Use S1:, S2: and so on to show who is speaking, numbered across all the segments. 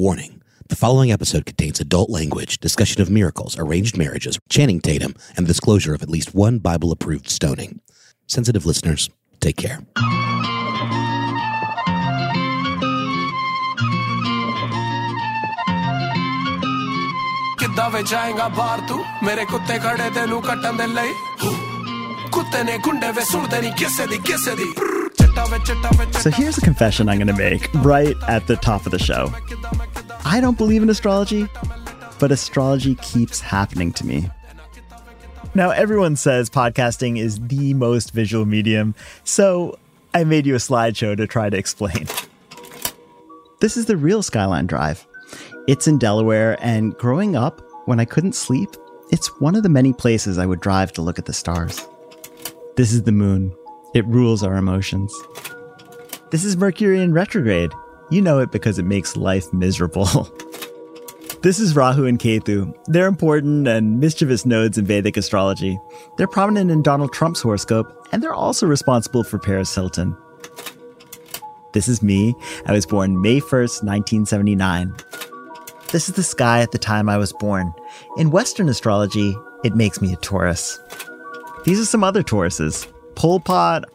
S1: Warning the following episode contains adult language, discussion of miracles, arranged marriages, Channing Tatum, and the disclosure of at least one Bible approved stoning. Sensitive listeners, take care.
S2: ਕਿੱਦਾਂ ਵੇ ਜਾਏਗਾ ਬਾਹਰ ਤੂੰ ਮੇਰੇ ਕੁੱਤੇ ਖੜੇ ਤੈਨੂੰ ਕੱਟਣ ਦੇ ਲਈ ਕੁੱਤੇ ਨੇ ਗੁੰਡੇ ਵੇ ਸੁਣਦੇ ਨਹੀਂ ਕਿਸੇ ਦੀ ਕਿਸੇ ਦੀ ਚਿੱਟਾ ਵੇ ਚਿੱਟਾ ਵੇ
S3: So here's a confession I'm going to make right at the top of the show. I don't believe in astrology, but astrology keeps happening to me. Now, everyone says podcasting is the most visual medium, so I made you a slideshow to try to explain. This is the real Skyline Drive. It's in Delaware, and growing up, when I couldn't sleep, it's one of the many places I would drive to look at the stars. This is the moon. It rules our emotions. This is Mercury in retrograde. You know it because it makes life miserable. this is Rahu and Ketu. They're important and mischievous nodes in Vedic astrology. They're prominent in Donald Trump's horoscope, and they're also responsible for Paris Hilton. This is me. I was born May 1st, 1979. This is the sky at the time I was born. In Western astrology, it makes me a Taurus. These are some other Tauruses Pol Pot,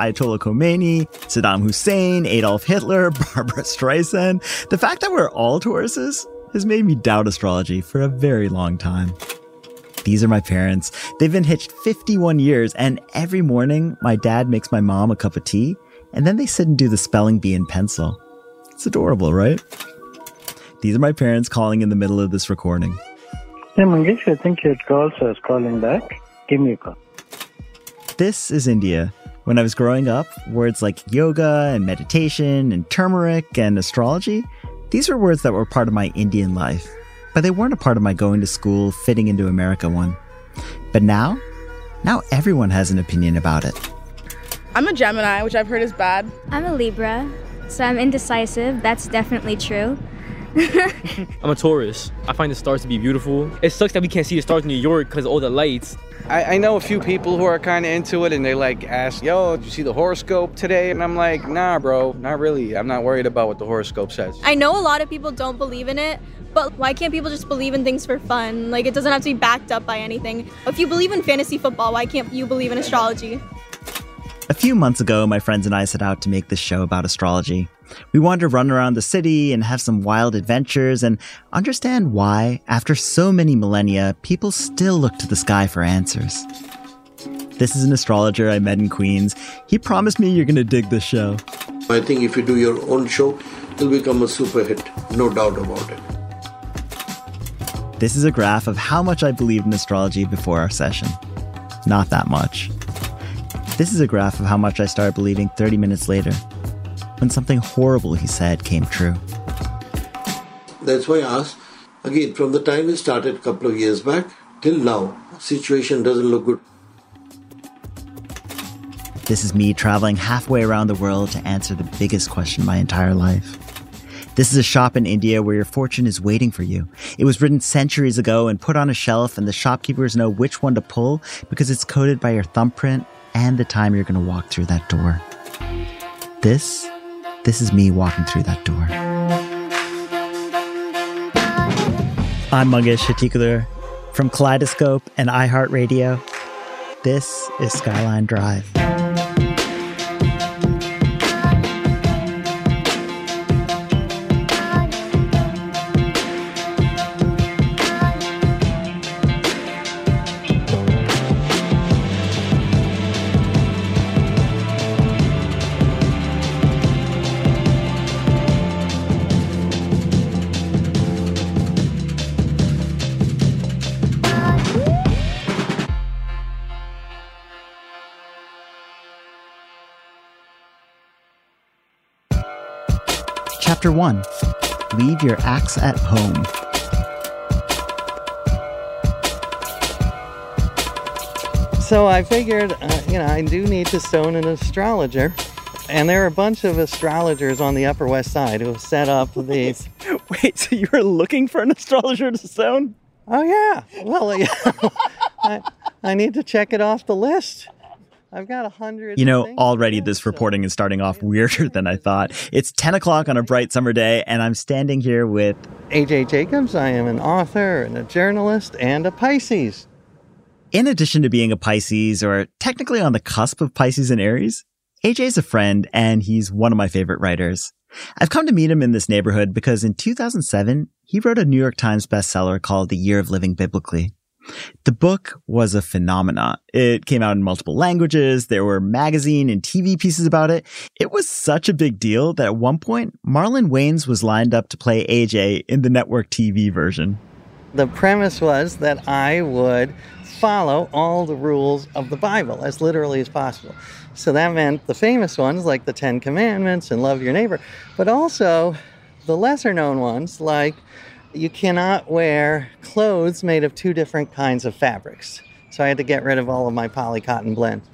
S3: Ayatollah Khomeini, Saddam Hussein, Adolf Hitler, Barbra Streisand. The fact that we're all Tauruses has made me doubt astrology for a very long time. These are my parents. They've been hitched 51 years, and every morning my dad makes my mom a cup of tea, and then they sit and do the spelling bee in pencil. It's adorable, right? These are my parents calling in the middle of this recording.
S4: Hey, Mangesh, I think your call was calling back. Give me a call.
S3: This is India. When I was growing up, words like yoga and meditation and turmeric and astrology, these were words that were part of my Indian life, but they weren't a part of my going to school, fitting into America one. But now, now everyone has an opinion about it.
S5: I'm a Gemini, which I've heard is bad.
S6: I'm a Libra, so I'm indecisive. That's definitely true.
S7: I'm a Taurus. I find the stars to be beautiful. It sucks that we can't see the stars in New York because of all the lights.
S8: I, I know a few people who are kind of into it and they like ask, yo, did you see the horoscope today? And I'm like, nah, bro, not really. I'm not worried about what the horoscope says.
S9: I know a lot of people don't believe in it, but why can't people just believe in things for fun? Like, it doesn't have to be backed up by anything. If you believe in fantasy football, why can't you believe in astrology?
S3: A few months ago, my friends and I set out to make this show about astrology. We wanted to run around the city and have some wild adventures and understand why, after so many millennia, people still look to the sky for answers. This is an astrologer I met in Queens. He promised me you're going to dig this show.
S10: I think if you do your own show, it'll become a super hit, no doubt about it.
S3: This is a graph of how much I believed in astrology before our session. Not that much. This is a graph of how much I started believing 30 minutes later, when something horrible he said came true.
S10: That's why I asked, again, from the time we started a couple of years back till now, situation doesn't look good.
S3: This is me traveling halfway around the world to answer the biggest question my entire life. This is a shop in India where your fortune is waiting for you. It was written centuries ago and put on a shelf, and the shopkeepers know which one to pull because it's coded by your thumbprint and the time you're going to walk through that door. This, this is me walking through that door. I'm Mangesh Hattikudur from Kaleidoscope and iHeartRadio. This is Skyline Drive. Chapter 1 Leave Your Axe at Home.
S8: So I figured, uh, you know, I do need to stone an astrologer. And there are a bunch of astrologers on the Upper West Side who have set up these.
S3: Wait, so you were looking for an astrologer to stone?
S8: Oh, yeah. Well, yeah. I, I need to check it off the list. I've got a hundred.
S3: You know, already this reporting is starting off weirder than I thought. It's 10 o'clock on a bright summer day, and I'm standing here with
S8: AJ Jacobs. I am an author and a journalist and a Pisces.
S3: In addition to being a Pisces, or technically on the cusp of Pisces and Aries, AJ's a friend and he's one of my favorite writers. I've come to meet him in this neighborhood because in 2007, he wrote a New York Times bestseller called The Year of Living Biblically. The book was a phenomenon. It came out in multiple languages. There were magazine and TV pieces about it. It was such a big deal that at one point, Marlon Wayans was lined up to play AJ in the network TV version.
S8: The premise was that I would follow all the rules of the Bible as literally as possible. So that meant the famous ones like the Ten Commandments and love your neighbor, but also the lesser known ones like you cannot wear clothes made of two different kinds of fabrics. So I had to get rid of all of my poly cotton blends.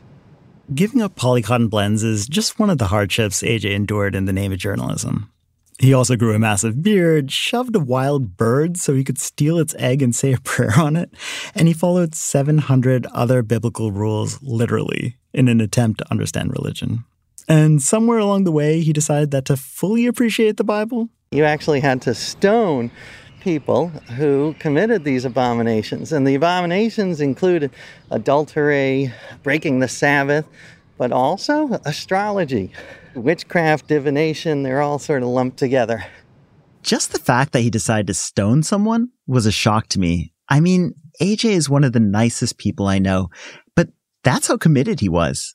S3: Giving up poly cotton blends is just one of the hardships AJ endured in the name of journalism. He also grew a massive beard, shoved a wild bird so he could steal its egg and say a prayer on it, and he followed 700 other biblical rules literally in an attempt to understand religion. And somewhere along the way, he decided that to fully appreciate the Bible,
S8: you actually had to stone people who committed these abominations. And the abominations included adultery, breaking the Sabbath, but also astrology, witchcraft, divination. They're all sort of lumped together.
S3: Just the fact that he decided to stone someone was a shock to me. I mean, AJ is one of the nicest people I know, but that's how committed he was.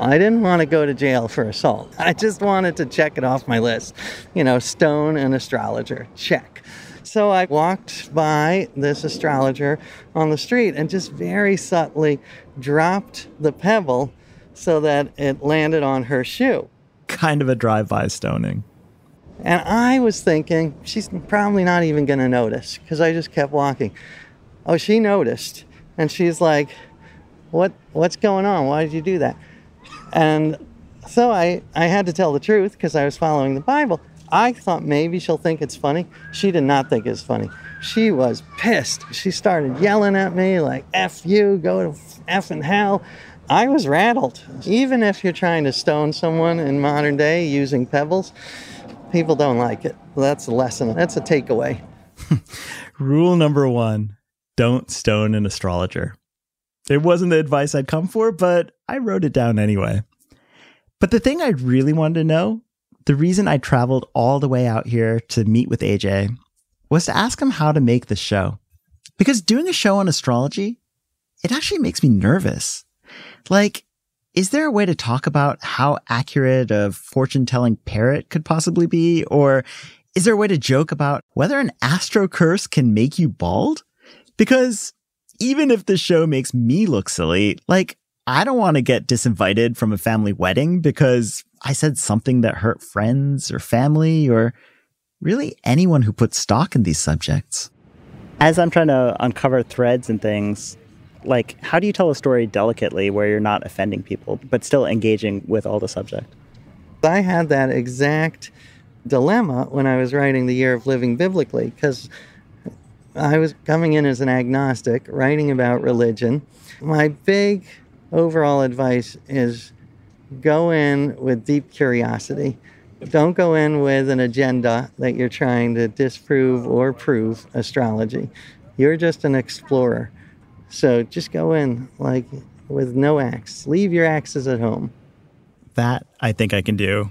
S8: I didn't want to go to jail for assault. I just wanted to check it off my list. You know, stone an astrologer, check. So I walked by this astrologer on the street and just very subtly dropped the pebble so that it landed on her shoe.
S3: Kind of a drive by stoning.
S8: And I was thinking, she's probably not even going to notice because I just kept walking. Oh, she noticed. And she's like, what, What's going on? Why did you do that? And so I, I had to tell the truth because I was following the Bible. I thought maybe she'll think it's funny. She did not think it's funny. She was pissed. She started yelling at me like, F you, go to F and hell. I was rattled. Even if you're trying to stone someone in modern day using pebbles, people don't like it. That's a lesson. That's a takeaway.
S3: Rule number one don't stone an astrologer. It wasn't the advice I'd come for, but I wrote it down anyway. But the thing I really wanted to know, the reason I traveled all the way out here to meet with AJ, was to ask him how to make the show. Because doing a show on astrology, it actually makes me nervous. Like, is there a way to talk about how accurate a fortune telling parrot could possibly be? Or is there a way to joke about whether an astro curse can make you bald? Because even if the show makes me look silly, like, I don't want to get disinvited from a family wedding because I said something that hurt friends or family or really anyone who puts stock in these subjects.
S11: As I'm trying to uncover threads and things, like, how do you tell a story delicately where you're not offending people, but still engaging with all the subject?
S8: I had that exact dilemma when I was writing The Year of Living Biblically because I was coming in as an agnostic, writing about religion. My big overall advice is go in with deep curiosity. Don't go in with an agenda that you're trying to disprove or prove astrology. You're just an explorer. So just go in like with no axe. Leave your axes at home.
S3: That I think I can do.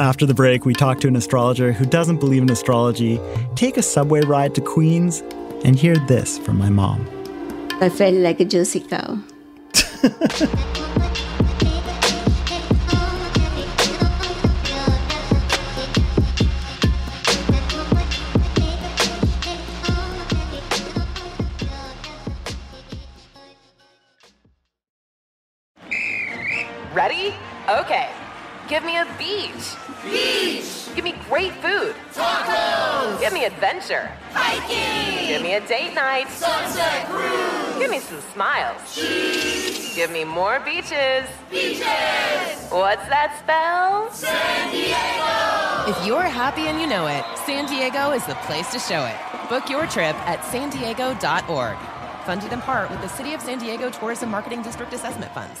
S3: After the break, we talk to an astrologer who doesn't believe in astrology, take a subway ride to Queens, and hear this from my mom.
S12: I felt like a Jersey cow.
S13: Ready? Okay. Give me a beach.
S14: Beach.
S13: Give me great food.
S14: Tacos.
S13: Give me adventure.
S14: Hiking.
S13: Give me a date night.
S14: Sunset cruise.
S13: Give me some smiles.
S14: Cheese.
S13: Give me more beaches.
S14: Beaches.
S13: What's that spell?
S14: San Diego.
S15: If you're happy and you know it, San Diego is the place to show it. Book your trip at san diego.org. funded in part with the City of San Diego Tourism Marketing District Assessment Funds.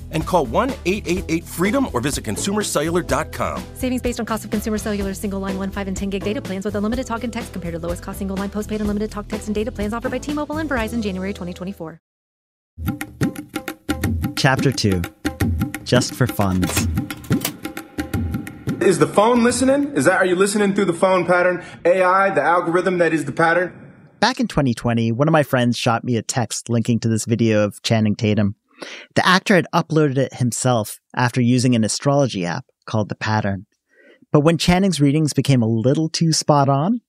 S16: and call 1 888 freedom or visit consumercellular.com.
S17: Savings based on cost of consumer cellular single line 1, 5, and 10 gig data plans with unlimited talk and text compared to lowest cost single line postpaid unlimited talk, text, and data plans offered by T Mobile and Verizon January 2024.
S3: Chapter 2 Just for Funds.
S18: Is the phone listening? Is that, are you listening through the phone pattern? AI, the algorithm that is the pattern?
S3: Back in 2020, one of my friends shot me a text linking to this video of Channing Tatum. The actor had uploaded it himself after using an astrology app called The Pattern. But when Channing's readings became a little too spot on,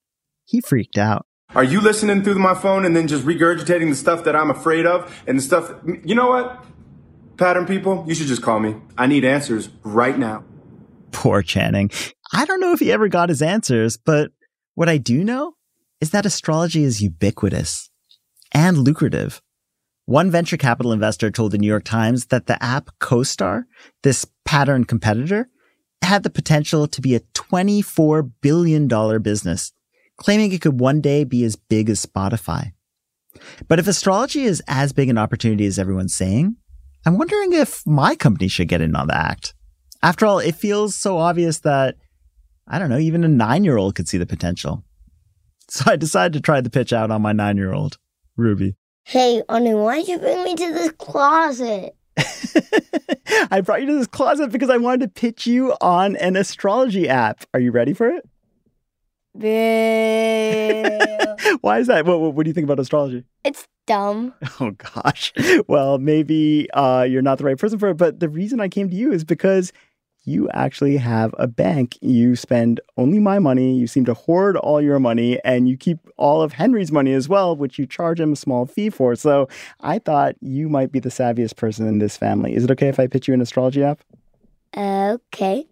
S3: he freaked out.
S18: Are you listening through my phone and then just regurgitating the stuff that I'm afraid of and the stuff? You know what? Pattern people, you should just call me. I need answers right now.
S3: Poor Channing. I don't know if he ever got his answers, but what I do know is that astrology is ubiquitous and lucrative. One venture capital investor told the New York Times that the app CoStar, this pattern competitor, had the potential to be a $24 billion business, claiming it could one day be as big as Spotify. But if astrology is as big an opportunity as everyone's saying, I'm wondering if my company should get in on the act. After all, it feels so obvious that, I don't know, even a nine year old could see the potential. So I decided to try the pitch out on my nine year old, Ruby.
S19: Hey, Anu, why'd you bring me to this closet?
S3: I brought you to this closet because I wanted to pitch you on an astrology app. Are you ready for it? Why is that? What, what, what, do you think about astrology?
S19: It's dumb.
S3: Oh, gosh. Well, maybe uh, you're not the right person for it. But the reason I came to you is because you actually have a bank. You spend only my money. You seem to hoard all your money and you keep all of Henry's money as well, which you charge him a small fee for. So I thought you might be the savviest person in this family. Is it okay if I pitch you an astrology app?
S19: Okay.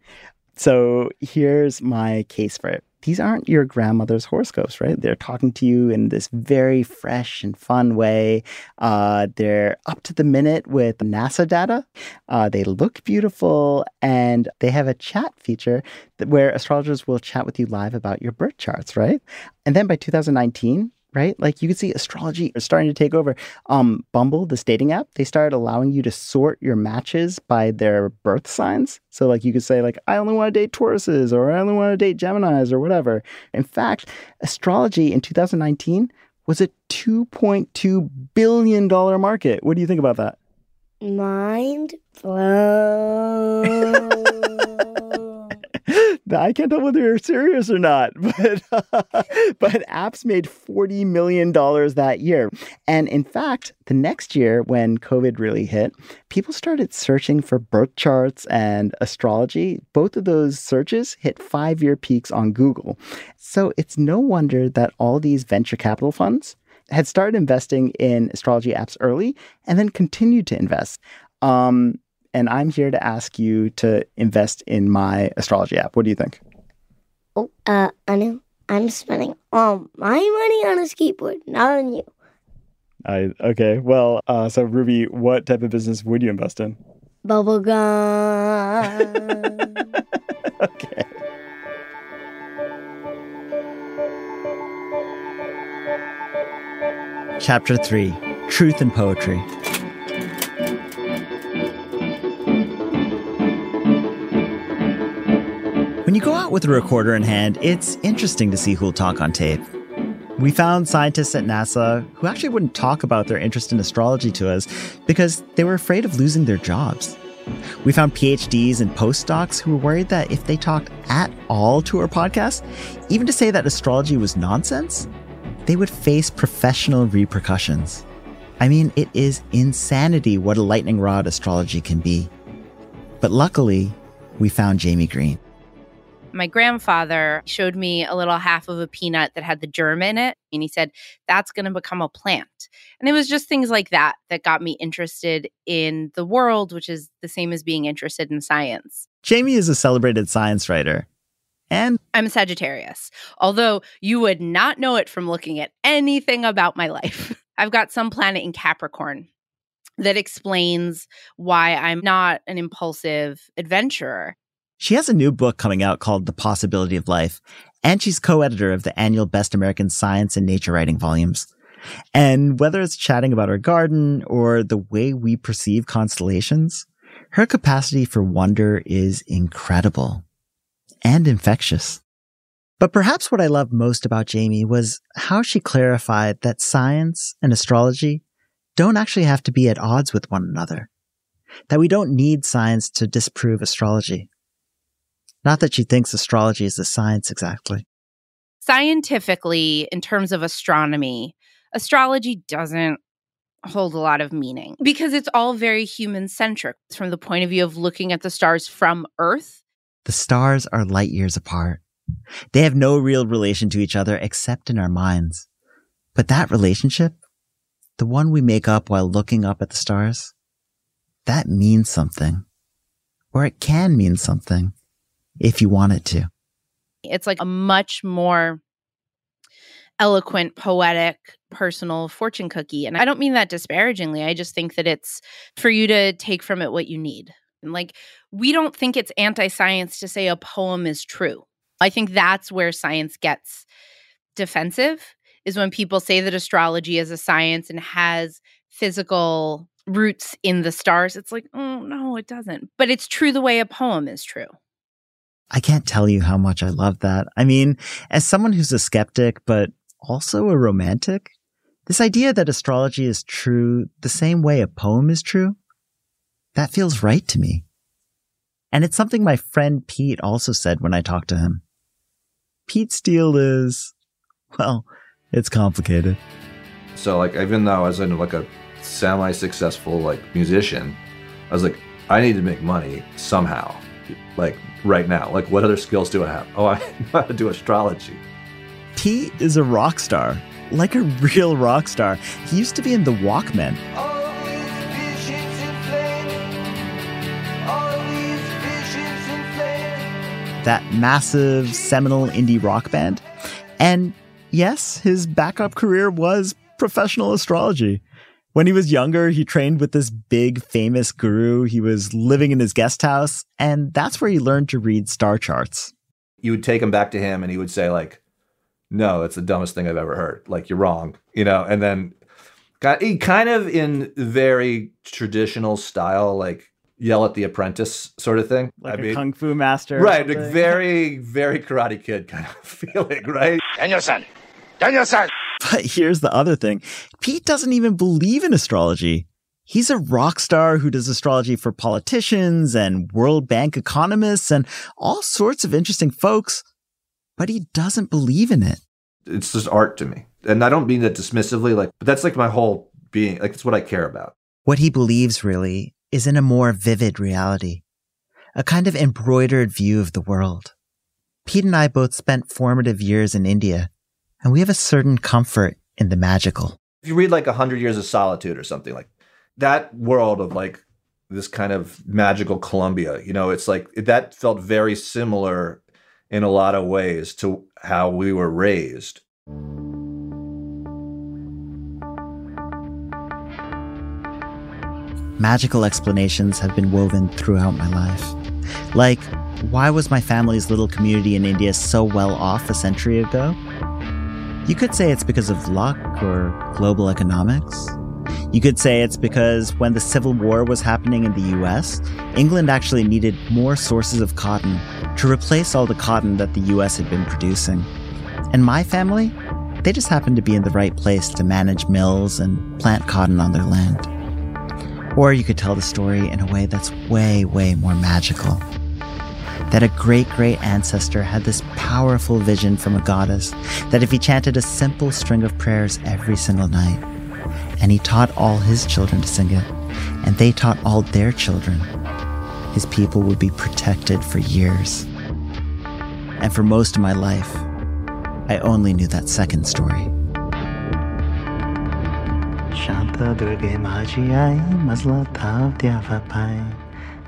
S3: So here's my case for it these aren't your grandmother's horoscopes, right? They're talking to you in this very fresh and fun way. Uh, they're up to the minute with NASA data. Uh, they look beautiful, and they have a chat feature where astrologers will chat with you live about your birth charts, right? And then by 2019, right? Like you can see astrology is starting to take over. Um, Bumble, the dating app, they started allowing you to sort your matches by their birth signs. So like you could say like I only want to date Tauruses or I only want to date Geminis or whatever. In fact, astrology in 2019 was a 2.2 billion dollar market. What do you think about that?
S19: Mind blown.
S3: I can't tell whether you're serious or not, but uh, but apps made forty million dollars that year, and in fact, the next year when COVID really hit, people started searching for birth charts and astrology. Both of those searches hit five-year peaks on Google, so it's no wonder that all these venture capital funds had started investing in astrology apps early, and then continued to invest. Um, and I'm here to ask you to invest in my astrology app. What do you think?
S19: Oh, uh, Anu, I'm spending all my money on a skateboard, not on you.
S3: I okay. Well, uh, so Ruby, what type of business would you invest in?
S19: Bubblegum.
S3: okay. Chapter 3 Truth and Poetry. You go out with a recorder in hand, it's interesting to see who'll talk on tape. We found scientists at NASA who actually wouldn't talk about their interest in astrology to us because they were afraid of losing their jobs. We found PhDs and postdocs who were worried that if they talked at all to our podcast, even to say that astrology was nonsense, they would face professional repercussions. I mean, it is insanity what a lightning rod astrology can be. But luckily, we found Jaime Green.
S20: My grandfather showed me a little half of a peanut that had the germ in it. And he said, that's going to become a plant. And it was just things like that that got me interested in the world, which is the same as being interested in science.
S3: Jaime is a celebrated science writer. And
S20: I'm a Sagittarius, although you would not know it from looking at anything about my life. I've got some planet in Capricorn that explains why I'm not an impulsive adventurer.
S3: She has a new book coming out called The Possibility of Life, and she's co-editor of the annual Best American Science and Nature Writing volumes. And whether it's chatting about her garden or the way we perceive constellations, her capacity for wonder is incredible and infectious. But perhaps what I loved most about Jaime was how she clarified that science and astrology don't actually have to be at odds with one another. That we don't need science to disprove astrology. Not that she thinks astrology is a science exactly.
S20: Scientifically, in terms of astronomy, astrology doesn't hold a lot of meaning because it's all very human centric from the point of view of looking at the stars from Earth.
S3: The stars are light years apart. They have no real relation to each other except in our minds. But that relationship, the one we make up while looking up at the stars, that means something. Or it can mean something if you want it to.
S20: It's like a much more eloquent, poetic, personal fortune cookie. And I don't mean that disparagingly. I just think that it's for you to take from it what you need. And like, we don't think it's anti science to say a poem is true. I think that's where science gets defensive, is when people say that astrology is a science and has physical roots in the stars. It's like, oh, no, it doesn't. But it's true the way a poem is true.
S3: I can't tell you how much I love that. I mean, as someone who's a skeptic, but also a romantic, this idea that astrology is true the same way a poem is true, that feels right to me. And it's something my friend Pete also said when I talked to him. Pete's deal is, well, it's complicated.
S21: So like, even though I was in like a semi-successful like musician, I was like, I need to make money somehow. Like right now, like what other skills do I have? Oh, I know how to do astrology.
S3: Pete is a rock star, like a real rock star. He used to be in the Walkmen. That massive seminal indie rock band. And yes, his backup career was professional astrology. When he was younger, he trained with this big famous guru. He was living in his guest house, and that's where he learned to read star charts.
S21: You would take him back to him and he would say like, "No, that's the dumbest thing I've ever heard. Like you're wrong." You know, and then he kind of in very traditional style like yell at the apprentice sort of thing.
S3: Like I a mean, kung fu master.
S21: Right, like very very karate kid kind of feeling, right?
S22: Daniel-san. Daniel-san.
S3: But here's the other thing Pete doesn't even believe in astrology. He's a rock star who does astrology for politicians and World Bank economists and all sorts of interesting folks, but he doesn't believe in it.
S21: It's just art to me. And I don't mean that dismissively, like, but that's like my whole being. Like, it's what I care about.
S3: What he believes really is in a more vivid reality, a kind of embroidered view of the world. Pete and I both spent formative years in India and we have a certain comfort in the magical.
S21: If you read like A Hundred Years of Solitude or something like that world of like this kind of magical Colombia, you know, it's like that felt very similar in a lot of ways to how we were raised.
S3: Magical explanations have been woven throughout my life. Like, why was my family's little community in India so well off a century ago? You could say it's because of luck or global economics. You could say it's because when the Civil War was happening in the US, England actually needed more sources of cotton to replace all the cotton that the US had been producing. And my family, they just happened to be in the right place to manage mills and plant cotton on their land. Or you could tell the story in a way that's way, way more magical. That a great great ancestor had this powerful vision from a goddess that if he chanted a simple string of prayers every single night, and he taught all his children to sing it, and they taught all their children, his people would be protected for years. And for most of my life, I only knew that second story. Shanta Durga Maji Tav Dyava Pai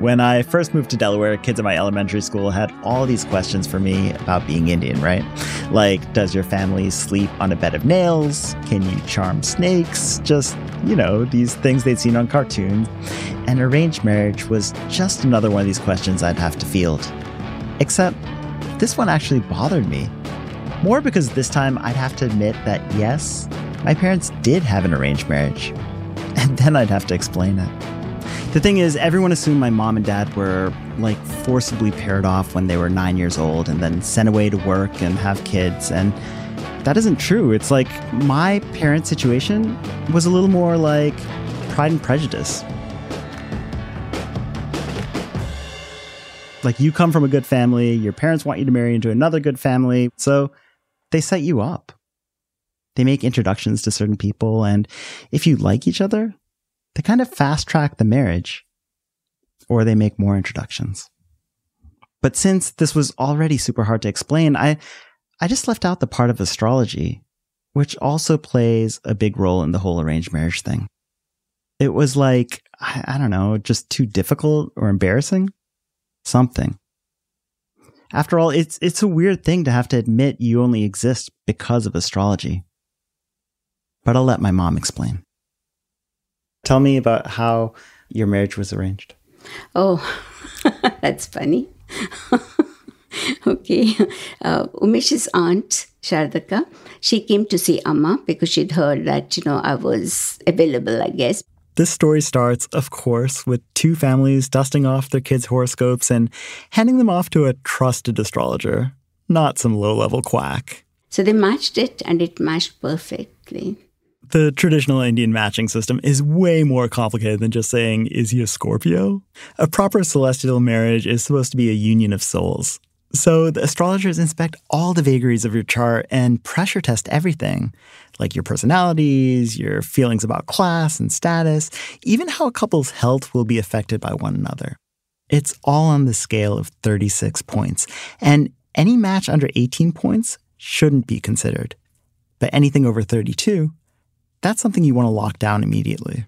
S3: When I first moved to Delaware, kids at my elementary school had all these questions for me about being Indian, right? Like, does your family sleep on a bed of nails? Can you charm snakes? Just, you know, these things they'd seen on cartoons. And arranged marriage was just another one of these questions I'd have to field. Except, this one actually bothered me. More because this time I'd have to admit that yes, my parents did have an arranged marriage. And then I'd have to explain it. The thing is, everyone assumed my mom and dad were like forcibly paired off when they were nine years old and then sent away to work and have kids. And that isn't true. It's like my parents' situation was a little more like pride and prejudice. Like you come from a good family, your parents want you to marry into another good family, so they set you up. They make introductions to certain people, and if you like each other, they kind of fast track the marriage, or they make more introductions. But since this was already super hard to explain, I, I just left out the part of astrology, which also plays a big role in the whole arranged marriage thing. It was like, I, I don't know, just too difficult or embarrassing? Something. After all, it's, it's a weird thing to have to admit you only exist because of astrology. But I'll let my mom explain. Tell me about how your marriage was arranged.
S12: Oh, that's funny. okay. Uh, Umesh's aunt, Shardaka, she came to see Amma because she'd heard that, you know, I was available, I guess.
S3: This story starts, of course, with two families dusting off their kids' horoscopes and handing them off to a trusted astrologer, not some low level quack.
S12: So they matched it and it matched perfectly.
S3: The traditional Indian matching system is way more complicated than just saying, is he a Scorpio? A proper celestial marriage is supposed to be a union of souls. So the astrologers inspect all the vagaries of your chart and pressure test everything, like your personalities, your feelings about class and status, even how a couple's health will be affected by one another. It's all on the scale of 36 points, and any match under 18 points shouldn't be considered. But anything over 32, that's something you want to lock down immediately.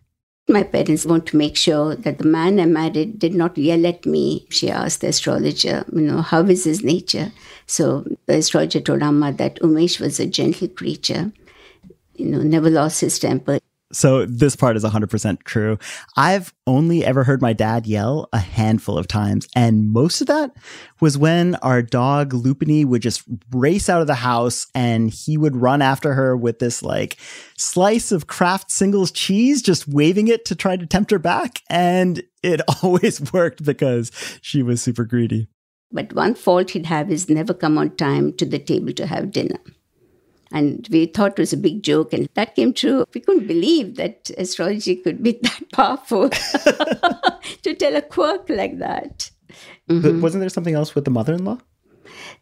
S12: My parents want to make sure that the man I married did not yell at me. She asked the astrologer, you know, how is his nature? So the astrologer told Amma that Umesh was a gentle creature, you know, never lost his temper.
S3: So this part is 100% true. I've only ever heard my dad yell a handful of times. And most of that was when our dog Lupini would just race out of the house and he would run after her with this like slice of Kraft singles cheese, just waving it to try to tempt her back. And it always worked because she was super greedy.
S12: But one fault he'd have is never come on time to the table to have dinner. And we thought it was a big joke, and that came true. We couldn't believe that astrology could be that powerful to tell a quirk like that.
S3: Mm-hmm. But wasn't there something else with the mother in law?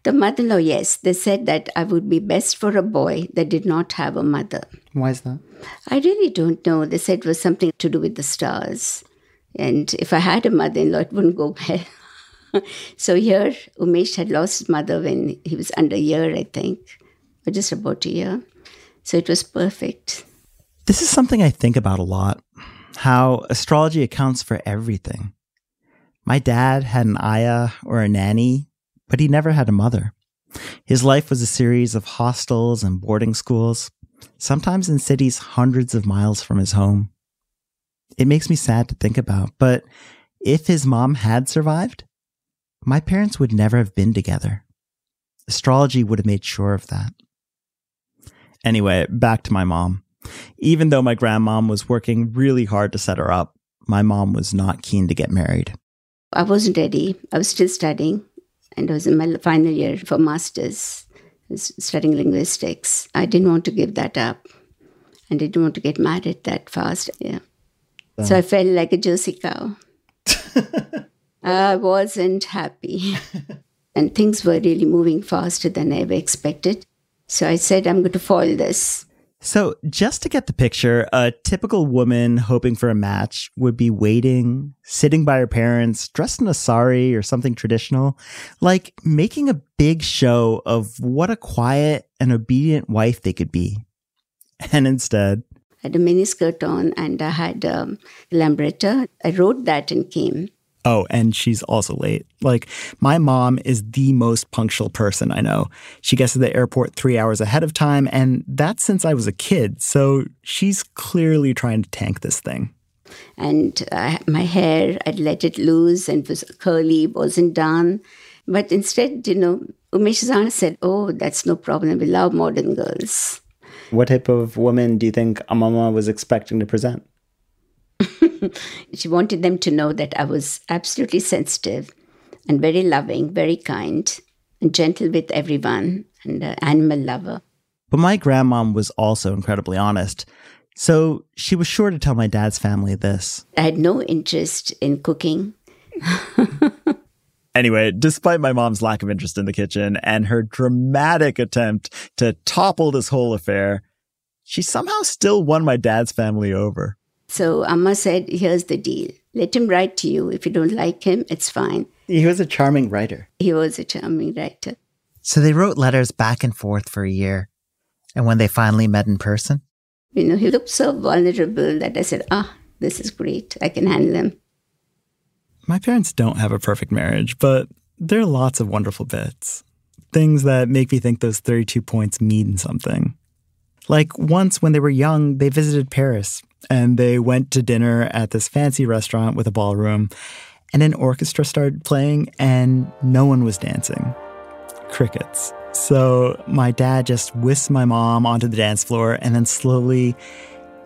S12: The mother in law, yes. They said that I would be best for a boy that did not have a mother.
S3: Why is that?
S12: I really don't know. They said it was something to do with the stars. And if I had a mother in law, it wouldn't go well. so here, Umesh had lost his mother when he was under a year, I think or just about a year. So it was perfect.
S3: This is something I think about a lot how astrology accounts for everything. My dad had an ayah or a nanny, but he never had a mother. His life was a series of hostels and boarding schools, sometimes in cities hundreds of miles from his home. It makes me sad to think about, but if his mom had survived, my parents would never have been together. Astrology would have made sure of that. Anyway, back to my mom. Even though my grandmom was working really hard to set her up, my mom was not keen to get married.
S12: I wasn't ready. I was still studying, and I was in my final year for master's. Studying linguistics. I didn't want to give that up, and I didn't want to get married that fast. Yeah. So I felt like a Jersey cow. I wasn't happy. and things were really moving faster than I ever expected. So I said, I'm going to foil this.
S3: So, just to get the picture, a typical woman hoping for a match would be waiting, sitting by her parents, dressed in a sari or something traditional, like making a big show of what a quiet and obedient wife they could be. And instead,
S12: I had a miniskirt on and I had um, a lambretta. I wrote that and came.
S3: Oh, and she's also late. Like, my mom is the most punctual person I know. She gets to the airport three hours ahead of time, and that's since I was a kid. So she's clearly trying to tank this thing.
S12: And uh, my hair, I'd let it loose and it was curly, wasn't done. But instead, you know, Umesh Zana said, Oh, that's no problem. We love modern girls.
S11: What type of woman do you think Amama was expecting to present?
S12: she wanted them to know that I was absolutely sensitive and very loving, very kind, and gentle with everyone, and an animal lover.
S3: But my grandmom was also incredibly honest. So she was sure to tell my dad's family this.
S12: I had no interest in cooking.
S3: Anyway, despite my mom's lack of interest in the kitchen and her dramatic attempt to topple this whole affair, she somehow still won my dad's family over.
S12: So Amma said, Here's the deal. Let him write to you. If you don't like him, it's fine.
S11: He was a charming writer.
S12: He was a charming writer.
S3: So they wrote letters back and forth for a year. And when they finally met in person?
S12: You know, he looked so vulnerable that I said, Ah, this is great. I can handle him.
S3: My parents don't have a perfect marriage, but there are lots of wonderful bits. Things that make me think those 32 points mean something. Like once when they were young, they visited Paris and they went to dinner at this fancy restaurant with a ballroom, and an orchestra started playing, and no one was dancing. Crickets. So my dad just whisks my mom onto the dance floor, and then slowly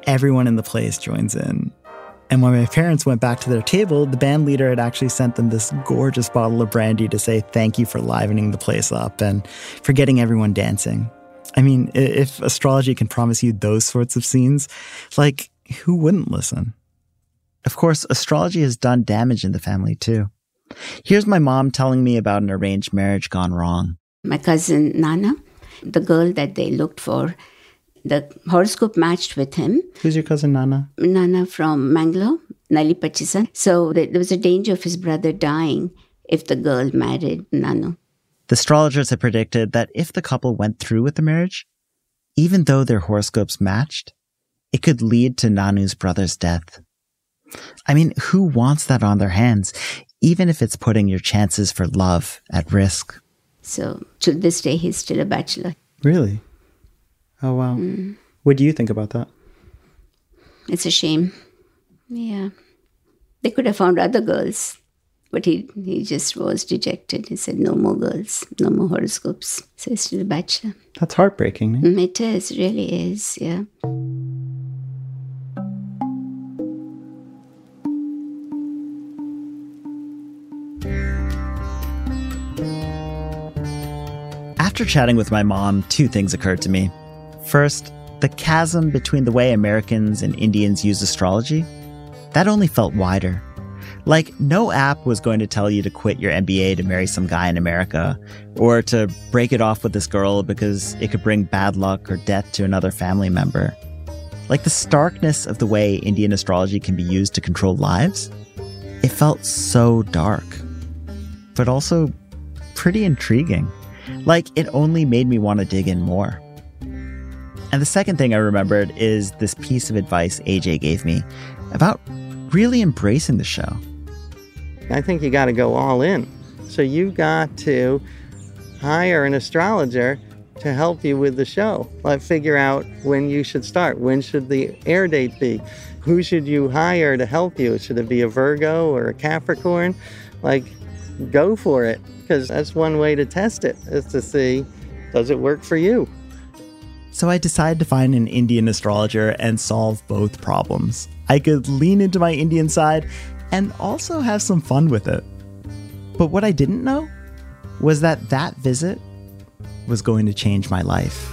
S3: everyone in the place joins in. And when my parents went back to their table, the band leader had actually sent them this gorgeous bottle of brandy to say thank you for livening the place up and for getting everyone dancing. I mean, if astrology can promise you those sorts of scenes, like, who wouldn't listen? Of course, astrology has done damage in the family too. Here's my mom telling me about an arranged marriage gone wrong.
S12: My cousin Nana, the girl that they looked for, the horoscope matched with him.
S11: Who's your cousin Nana?
S12: Nana from Mangalore, Nali Pachisan. So there was a danger of his brother dying if the girl married Nanu.
S3: The astrologers had predicted that if the couple went through with the marriage, even though their horoscopes matched, it could lead to Nanu's brother's death. I mean, who wants that on their hands, even if it's putting your chances for love at risk?
S12: So to this day, he's still a bachelor.
S11: Really? Oh, wow.
S12: Mm.
S11: What do you think about that?
S12: It's a shame. Yeah. They could have found other girls, but he, he just was dejected. He said, no more girls, no more horoscopes. So he's still a bachelor.
S11: That's heartbreaking. eh?
S12: Mm, It is, really is, yeah.
S3: After chatting with my mom, two things occurred to me. First, the chasm between the way Americans and Indians use astrology, that only felt wider. Like, no app was going to tell you to quit your MBA to marry some guy in America, or to break it off with this girl because it could bring bad luck or death to another family member. Like, the starkness of the way Indian astrology can be used to control lives, it felt so dark, but also pretty intriguing. Like, it only made me want to dig in more. And the second thing I remembered is this piece of advice AJ gave me about really embracing the show.
S8: I think you got to go all in. So you got to hire an astrologer to help you with the show. Like figure out when you should start. When should the air date be? Who should you hire to help you? Should it be a Virgo or a Capricorn? Like go for it because that's one way to test it is to see does it work for you.
S3: So I decided to find an Indian astrologer and solve both problems. I could lean into my Indian side and also have some fun with it. But what I didn't know was that that visit was going to change my life.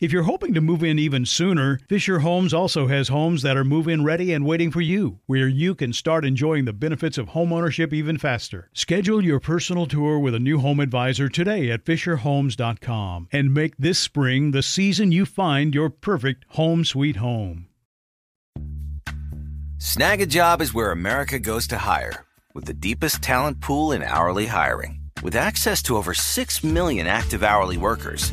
S23: If you're hoping to move in even sooner, Fisher Homes also has homes that are move in ready and waiting for you, where you can start enjoying the benefits of homeownership even faster. Schedule your personal tour with a new home advisor today at FisherHomes.com and make this spring the season you find your perfect home sweet home.
S24: Snagajob is where America goes to hire, with the deepest talent pool in hourly hiring. With access to over 6 million active hourly workers,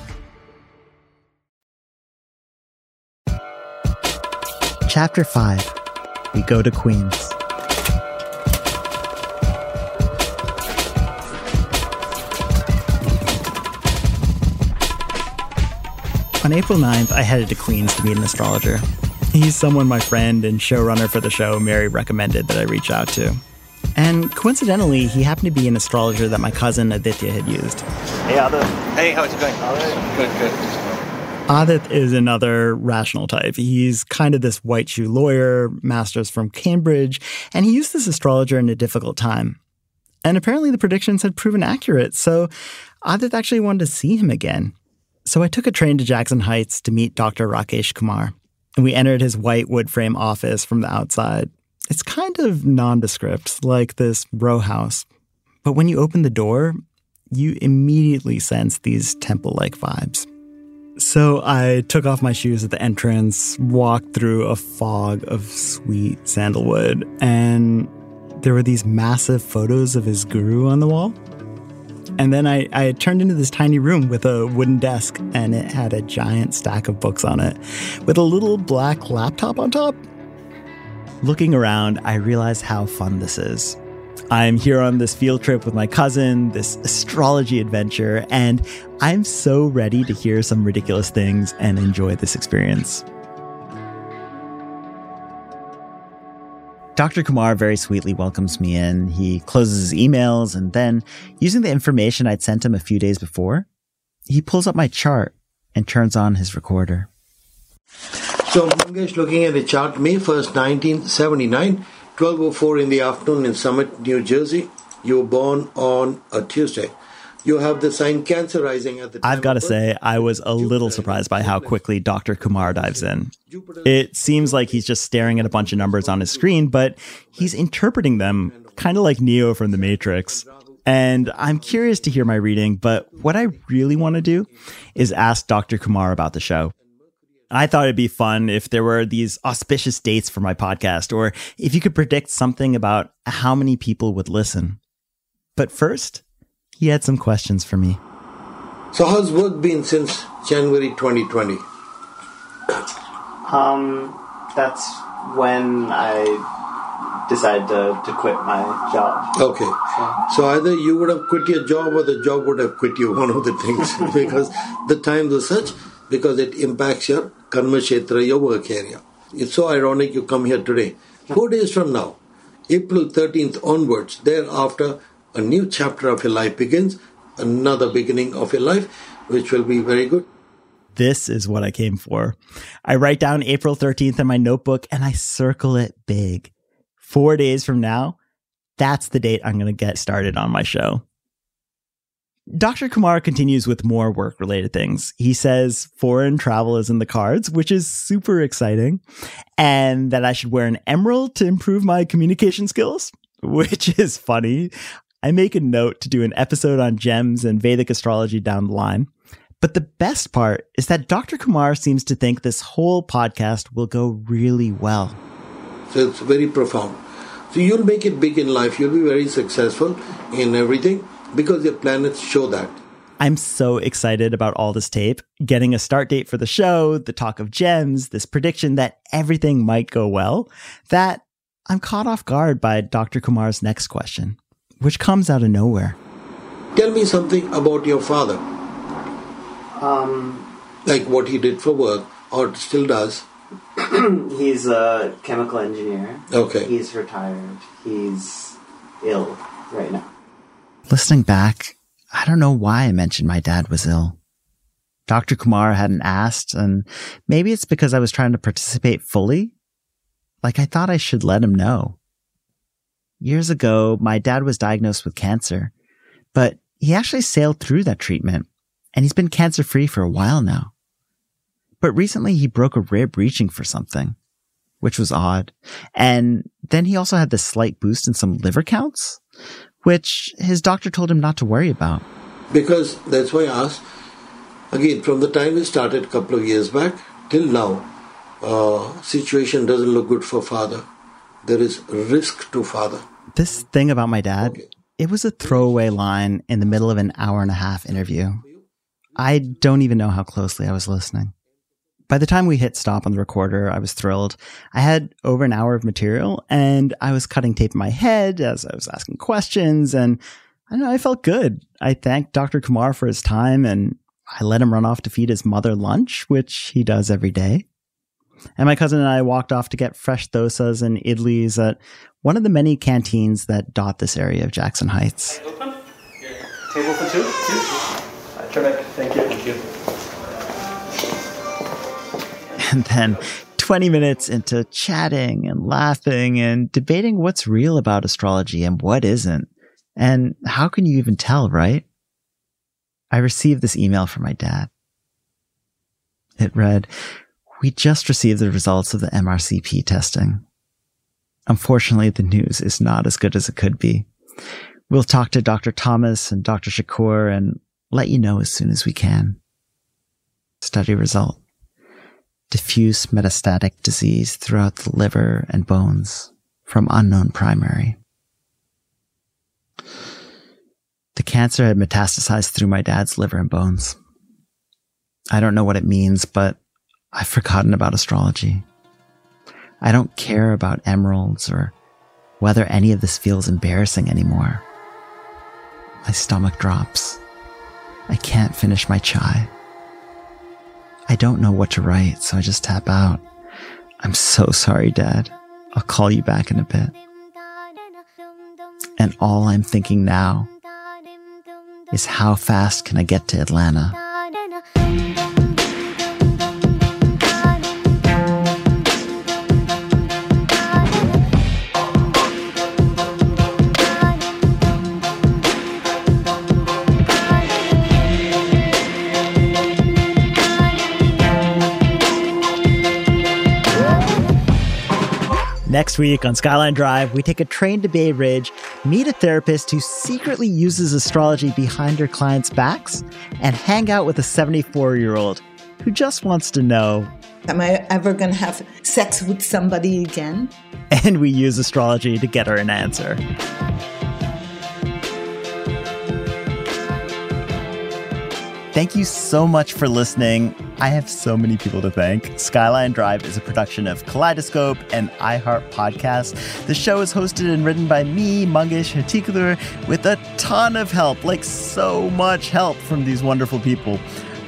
S3: Chapter 5 We Go to Queens. On April 9th, I headed to Queens to meet an astrologer. He's someone my friend and showrunner for the show, Mary, recommended that I reach out to. And coincidentally, he happened to be an astrologer that my cousin Aditya had used.
S25: Hey, Adit. Hey, how's it going? All right. Good, good.
S3: Adit is another rational type. He's kind of this white shoe lawyer, master's from Cambridge, and he used this astrologer in a difficult time. And apparently the predictions had proven accurate, so Adit actually wanted to see him again. So I took a train to Jackson Heights to meet Dr. Rakesh Kumar, and we entered his white wood frame office from the outside. It's kind of nondescript, like this row house. But when you open the door, you immediately sense these temple like vibes. So I took off my shoes at the entrance, walked through a fog of sweet sandalwood, and there were these massive photos of his guru on the wall. And then I, I turned into this tiny room with a wooden desk, and it had a giant stack of books on it with a little black laptop on top. Looking around, I realized how fun this is. I'm here on this field trip with my cousin, this astrology adventure, and I'm so ready to hear some ridiculous things and enjoy this experience. Dr. Kumar very sweetly welcomes me in. He closes his emails and then, using the information I'd sent him a few days before, he pulls up my chart and turns on his recorder.
S10: So, Mangesh, looking at the chart, May 1st, 1979, 12.04 in the afternoon in Summit, New Jersey. You were born on a Tuesday. You have the sign Cancer rising at the time.
S3: I've got to say, I was a little surprised by how quickly Dr. Kumar dives in. It seems like he's just staring at a bunch of numbers on his screen, but he's interpreting them kind of like Neo from The Matrix. And I'm curious to hear my reading, but what I really want to do is ask Dr. Kumar about the show. I thought it'd be fun if there were these auspicious dates for my podcast, or if you could predict something about how many people would listen. But first, he had some questions for me.
S10: So, how's work been since January 2020?
S3: Um, that's when I decided to, to quit my job.
S10: Okay. So either you would have quit your job or the job would have quit you, one of the things, because the times are such, because it impacts your karma kshetra, your work area. It's so ironic you come here today. Four days from now, April 13th onwards, thereafter, a new chapter of your life begins, another beginning of your life, which will be very good.
S3: This is what I came for. I write down April 13th in my notebook and I circle it big. Four days from now, that's the date I'm going to get started on my show. Dr. Kumar continues with more work related things. He says foreign travel is in the cards, which is super exciting, and that I should wear an emerald to improve my communication skills, which is funny. I make a note to do an episode on gems and Vedic astrology down the line. But the best part is that Dr. Kumar seems to think this whole podcast will go really well.
S10: So it's very profound. So you'll make it big in life. You'll be very successful in everything because your planets show that.
S3: I'm so excited about all this tape, getting a start date for the show, the talk of gems, this prediction that everything might go well, that I'm caught off guard by Dr. Kumar's next question, which comes out of nowhere.
S10: Tell me something about your father.
S3: Um,
S10: like what he did for work or still does.
S3: he's a chemical engineer.
S10: Okay.
S3: He's retired. He's ill right now. Listening back, I don't know why I mentioned my dad was ill. Dr. Kumar hadn't asked, and maybe it's because I was trying to participate fully. Like I thought I should let him know. Years ago, my dad was diagnosed with cancer, but he actually sailed through that treatment, and he's been cancer free for a while now. But recently he broke a rib reaching for something, which was odd. And then he also had this slight boost in some liver counts, which his doctor told him not to worry about.
S10: Because that's why I asked. Again, from the time we started a couple of years back till now, uh, situation doesn't look good for father. There is risk to father.
S3: This thing about my dad, okay. it was a throwaway line in the middle of an hour and a half interview. I don't even know how closely I was listening. By the time we hit stop on the recorder, I was thrilled. I had over an hour of material and I was cutting tape in my head as I was asking questions and I know I felt good. I thanked Dr. Kumar for his time and I let him run off to feed his mother lunch, which he does every day. And my cousin and I walked off to get fresh dosas and idlis at one of the many canteens that dot this area of Jackson Heights.
S25: Table for two? Two? Terrific. Thank you. Thank you.
S3: And then 20 minutes into chatting and laughing and debating what's real about astrology and what isn't. And how can you even tell, right? I received this email from my dad. It read, We just received the results of the MRCP testing. Unfortunately, the news is not as good as it could be. We'll talk to Dr. Thomas and Dr. Shakur and let you know as soon as we can. Study result diffuse metastatic disease throughout the liver and bones from unknown primary. The cancer had metastasized through my dad's liver and bones. I don't know what it means, but I've forgotten about astrology. I don't care about emeralds or whether any of this feels embarrassing anymore. My stomach drops. I can't finish my chai. I don't know what to write, so I just tap out. I'm so sorry, Dad. I'll call you back in a bit. And all I'm thinking now is how fast can I get to Atlanta? Next week on Skyline Drive, we take a train to Bay Ridge, meet a therapist who secretly uses astrology behind her clients' backs, and hang out with a 74 year old who just wants to know
S26: Am I ever going to have sex with somebody again?
S3: And we use astrology to get her an answer. Thank you so much for listening. I have so many people to thank. Skyline Drive is a production of Kaleidoscope and iHeart Podcast. The show is hosted and written by me, Mangesh Hattikudur, with a ton of help, like so much help from these wonderful people.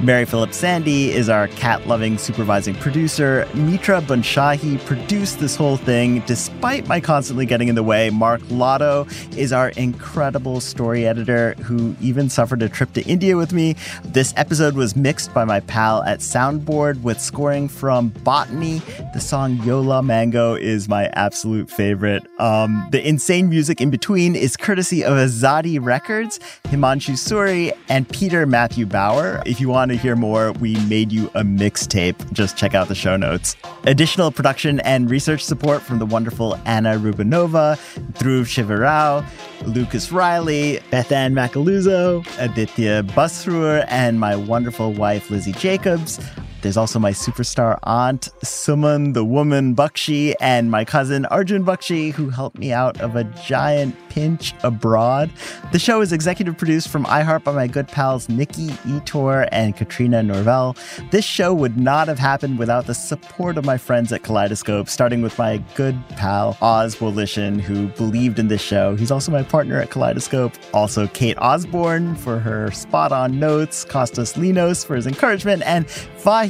S3: Mary Phillips Sandy is our cat loving supervising producer. Mitra Bunshahi produced this whole thing despite my constantly getting in the way. Mark Lotto is our incredible story editor who even suffered a trip to India with me. This episode was mixed by my pal at Soundboard with scoring from Botany. The song Yola Mango is my absolute favorite. Um, the insane music in between is courtesy of Azadi Records, Himanshu Suri, and Peter Matthew Bauer. If you want to hear more, we made you a mixtape. Just check out the show notes. Additional production and research support from the wonderful Anna Rubinova, Dhruv Shivarao, Lucas Riley, Bethan Macaluso, Aditya Busruer, and my wonderful wife, Lizzie Jacobs. There's also my superstar aunt, Suman the woman Bakshi, and my cousin Arjun Bakshi, who helped me out of a giant pinch abroad. The show is executive produced from iHeart by my good pals Nikki Ettore and Katrina Norvell. This show would not have happened without the support of my friends at Kaleidoscope, starting with my good pal Oz Woloshyn, who believed in this show. He's also my partner at Kaleidoscope. Also, Kate Osborne for her spot on notes, Costas Linos for his encouragement, and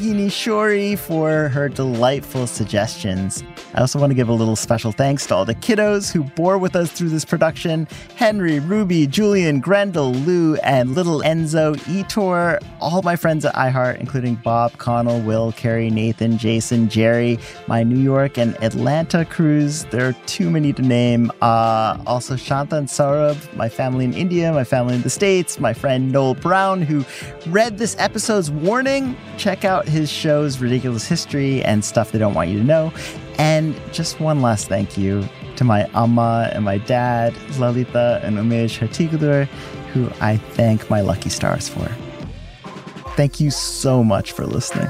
S3: Vahini Shori for her delightful suggestions. I also want to give a little special thanks to all the kiddos who bore with us through this production Henry, Ruby, Julian, Grendel, Lou, and little Enzo, Etor, all my friends at iHeart, including Bob, Connell, Will, Carrie, Nathan, Jason, Jerry, my New York and Atlanta crews. There are too many to name. Uh, also, Shanta and Saurabh, my family in India, my family in the States, my friend Noel Brown, who read this episode's warning. Check out his show's ridiculous history and stuff they don't want you to know. And just one last thank you to my amma and my dad, Lalita and Umesh Hattikudur, who I thank my lucky stars for. Thank you so much for listening.